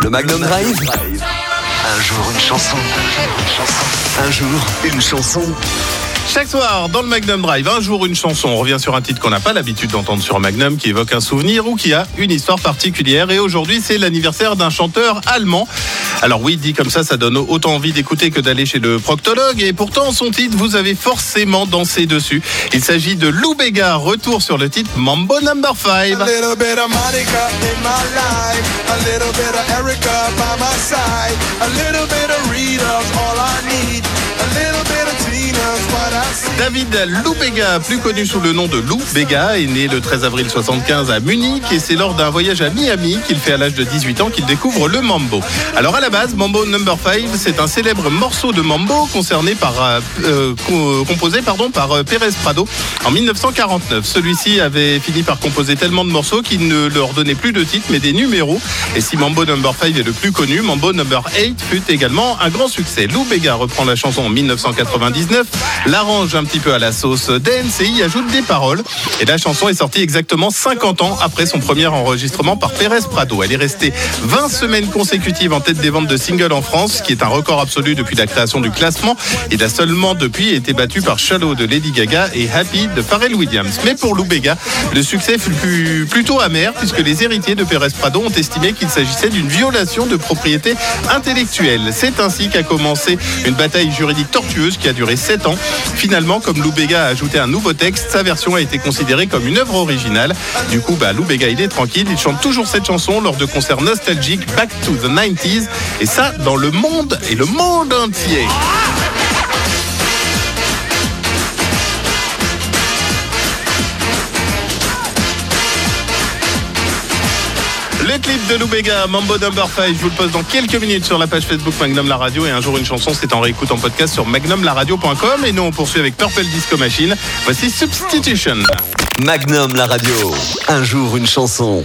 Le Magnum Drive. Un jour une chanson. Un jour une chanson. Chaque soir, dans le Magnum Drive, un jour une chanson. On revient sur un titre qu'on n'a pas l'habitude d'entendre sur Magnum, qui évoque un souvenir ou qui a une histoire particulière. Et aujourd'hui, c'est l'anniversaire d'un chanteur allemand. Alors oui, dit comme ça, ça donne autant envie d'écouter que d'aller chez le proctologue. Et pourtant, son titre, vous avez forcément dansé dessus. Il s'agit de Lou Bega. Retour sur le titre Mambo Number 5. Little bit of Erica by my side, a little bit of Rita's all I need, David Lou Bega, plus connu sous le nom de Lou Bega, est né le 13 avril 75 à Munich et c'est lors d'un voyage à Miami qu'il fait à l'âge de 18 ans qu'il découvre le mambo. Alors à la base, Mambo Number 5, c'est un célèbre morceau de mambo euh, euh, co- composé par euh, Pérez Prado en 1949. Celui-ci avait fini par composer tellement de morceaux qu'il ne leur donnait plus de titres mais des numéros. Et si Mambo Number 5 est le plus connu, Mambo Number 8 fut également un grand succès. Lou Bega reprend la chanson en 1999, l'arrange un petit peu à la sauce dance et y ajoute des paroles. Et la chanson est sortie exactement 50 ans après son premier enregistrement par Pérez Prado. Elle est restée 20 semaines consécutives en tête des ventes de singles en France, ce qui est un record absolu depuis la création du classement. Il a seulement depuis été battu par Shallow de Lady Gaga et Happy de Pharrell Williams. Mais pour Lou Bega, le succès fut plutôt amer puisque les héritiers de Pérez Prado ont estimé qu'il s'agissait d'une violation de propriété intellectuelle. C'est ainsi qu'a commencé une bataille juridique tortueuse qui a duré 7 ans. Comme Lou Bega a ajouté un nouveau texte, sa version a été considérée comme une œuvre originale. Du coup, bah, Lou Bega, il est tranquille. Il chante toujours cette chanson lors de concerts nostalgiques Back to the 90s. Et ça, dans le monde et le monde entier. Le clip de Lou Bega, Mambo Number 5, je vous le poste dans quelques minutes sur la page Facebook Magnum La Radio et un jour une chanson, c'est en réécoute en podcast sur magnumlaradio.com et nous on poursuit avec Purple Disco Machine. Voici Substitution. Magnum la radio. Un jour une chanson.